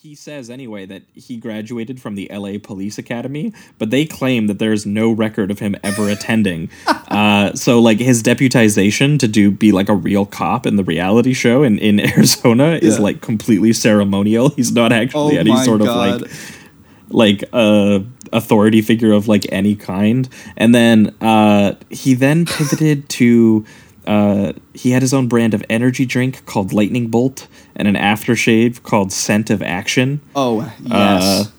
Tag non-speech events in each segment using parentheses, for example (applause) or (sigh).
he says anyway that he graduated from the LA Police Academy, but they claim that there's no record of him ever (laughs) attending. Uh, so like his deputization to do be like a real cop in the reality show in, in (laughs) Arizona is like completely ceremonial. (laughs) He's not actually Oh any sort God. of like like a authority figure of like any kind. And then uh, he then pivoted to uh, he had his own brand of energy drink called Lightning Bolt and an aftershave called Scent of Action. Oh Uh, yes.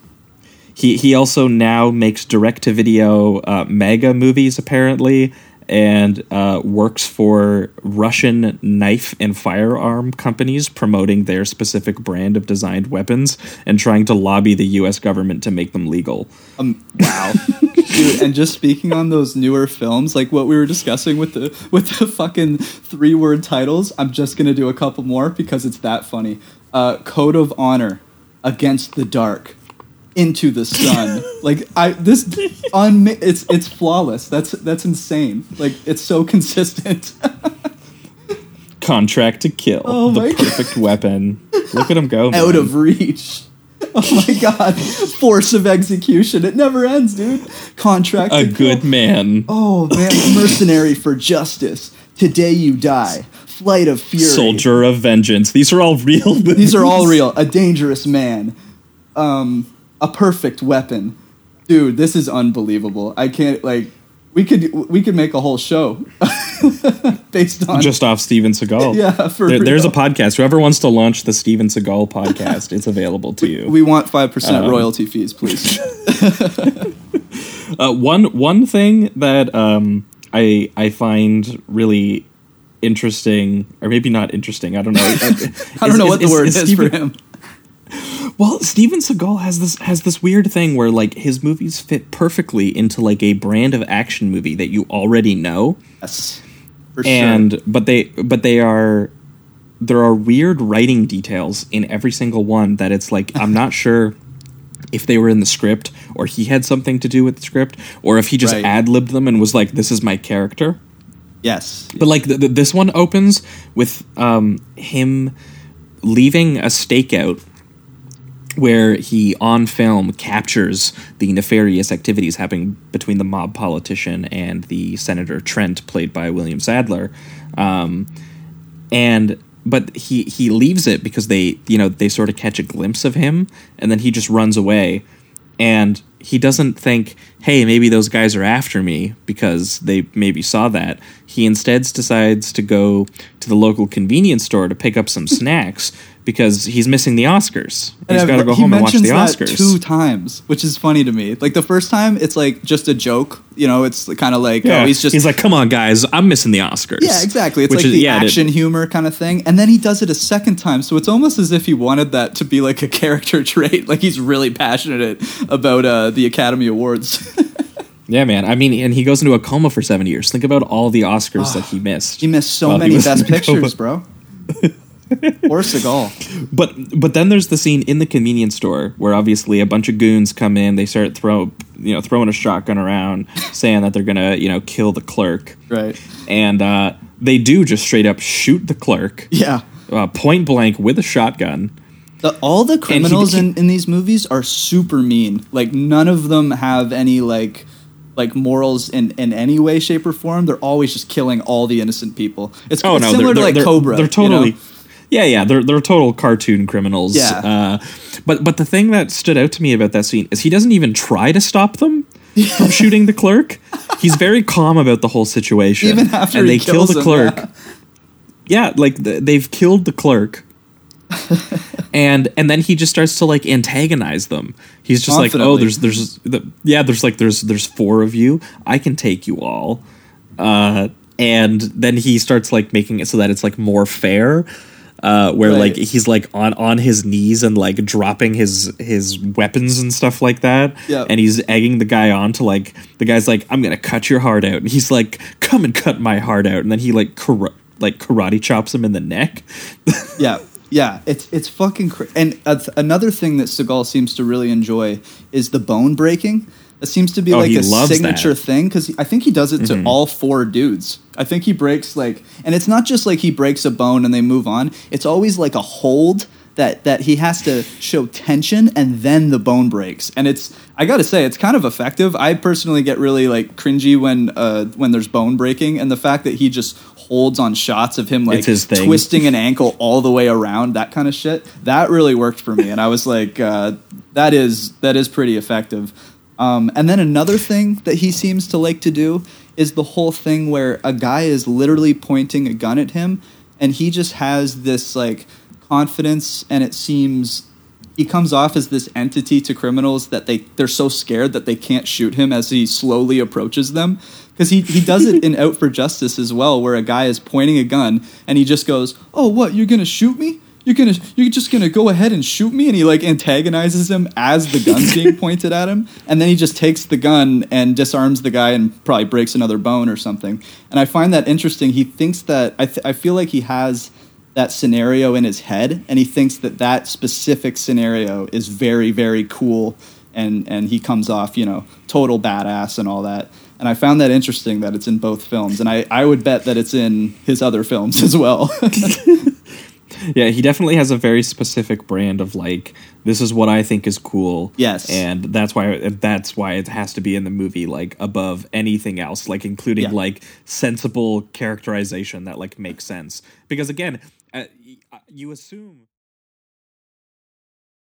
He he also now makes direct to video uh, mega movies apparently, and uh, works for Russian knife and firearm companies promoting their specific brand of designed weapons and trying to lobby the U.S. government to make them legal. Um, wow, (laughs) dude! And just speaking on those newer films, like what we were discussing with the with the fucking three word titles, I'm just gonna do a couple more because it's that funny. Uh, Code of Honor, Against the Dark, Into the Sun. (laughs) like I this un it's it's flawless. That's that's insane. Like it's so (laughs) consistent. (laughs) Contract to kill, Oh the my God. perfect weapon. Look at him go! Out man. of reach. Oh my god! Force of execution. It never ends, dude. Contract. a good kill. man. Oh man, mercenary for justice. Today you die. Flight of fury. Soldier of vengeance. These are all real. These are all real. A dangerous man. Um, a perfect weapon. Dude, this is unbelievable. I can't like. We could we could make a whole show (laughs) based on just off Steven Seagal. (laughs) Yeah, for There- there's a podcast. Whoever wants to launch the Steven Seagal podcast, it's available to you. We want five percent Um, royalty fees, please. (laughs) Uh, one one thing that um, I I find really interesting, or maybe not interesting. I don't know. I don't know what the word is, for him. Well, Steven Seagal has this has this weird thing where like his movies fit perfectly into like a brand of action movie that you already know. Yes, for and sure. but they but they are there are weird writing details in every single one that it's like I'm not (laughs) sure if they were in the script or he had something to do with the script or if he just Right. ad libbed them and was like this is my character. Yes. But like th- th- this one opens with um, him leaving a stakeout where he on film captures the nefarious activities happening between the mob politician and the senator Trent, played by William Sadler, um, and but he he leaves it because they you know they sort of catch a glimpse of him and then he just runs away. And he doesn't think hey maybe those guys are after me because they maybe saw that he instead decides to go to the local convenience store to pick up some (laughs) snacks because he's missing the oscars he's I've- got to go home and watch the oscars two times, which is funny to me. Like the first time, it's like just a joke. You know, it's kind of like yeah oh, he's just he's like come on guys i'm missing the oscars yeah, exactly. It's Which like is- the yeah, it- action humor kind of thing, and then he does it a second time. So it's almost as if he wanted that to be like a character (laughs) trait. Like he's really passionate about uh, the Academy Awards. (laughs) yeah man i mean and he goes into a coma for seven years think about all the oscars that he missed he missed so many best in (laughs) a coma. pictures, bro. or Seagal. But but then there's the scene in the convenience store where obviously a bunch of goons come in. They start throw you know throwing a shotgun around, (laughs) saying that they're gonna you know kill the clerk, Right. and uh, they do just straight up shoot the clerk Yeah. uh, point blank with a shotgun. The, all the criminals in, in these movies are super mean. Like none of them have any like like morals in, in any way, shape, or form. They're always just killing all the innocent people. It's, Oh it's no, similar they're, to like they're, Cobra. They're you totally. know? Yeah, yeah, they're they're total cartoon criminals. Yeah. Uh, but but the thing that stood out to me about that scene is he doesn't even try to stop them from (laughs) shooting the clerk. He's very calm about the whole situation. Even after and he they kill the him, clerk. yeah. Yeah, like th- they've killed the clerk. (laughs) and and then he just starts to like antagonize them. He's just like, "Oh, there's there's the, yeah, there's like there's there's four of you. I can take you all." Uh and then he starts like making it so that it's like more fair. Uh, where Right. like he's like on on his knees and like dropping his his weapons and stuff like that Yep. and he's egging the guy on to like the guy's like i'm gonna cut your heart out and he's like come and cut my heart out and then he like kara- like karate chops him in the neck (laughs) yeah, yeah, it's it's fucking cra- and uh, another thing that Seagal seems to really enjoy is the bone breaking. It seems to be Oh, like a signature that. Mm-hmm. thing because I think he does it to all four dudes. I think he breaks like, and it's not just like he breaks a bone and they move on. It's always like a hold that that he has to show tension and then the bone breaks. And it's i gotta say it's kind of effective. I personally get really like cringy when uh when there's bone breaking and the fact that he just holds on shots of him like twisting an ankle all the way around that kind of shit. That really worked for me and i was like uh that is that is pretty effective. Um, and then another thing that he seems to like to do is the whole thing where a guy is literally pointing a gun at him and he just has this like confidence and it seems he comes off as this entity to criminals that they they're so scared that they can't shoot him as he slowly approaches them. Because he, he does it in (laughs) out for justice as well where a guy is pointing a gun and he just goes oh what you're gonna shoot me? You're gonna you're just gonna go ahead and shoot me? And he like antagonizes him as the gun's (laughs) being pointed at him. And then he just takes the gun and disarms the guy and probably breaks another bone or something. And i find that interesting. He thinks that i, th- I feel like he has that scenario in his head and he thinks that that specific scenario is very very cool and and he comes off you know total badass and all that and i found that interesting that it's in both films and i i would bet that it's in his other films as well (laughs) Yeah, he definitely has a very specific brand of like this is what I think is cool. Yes. and that's why that's why it has to be in the movie like above anything else, like including Yeah. like sensible characterization that like makes sense. Because again, uh, you assume.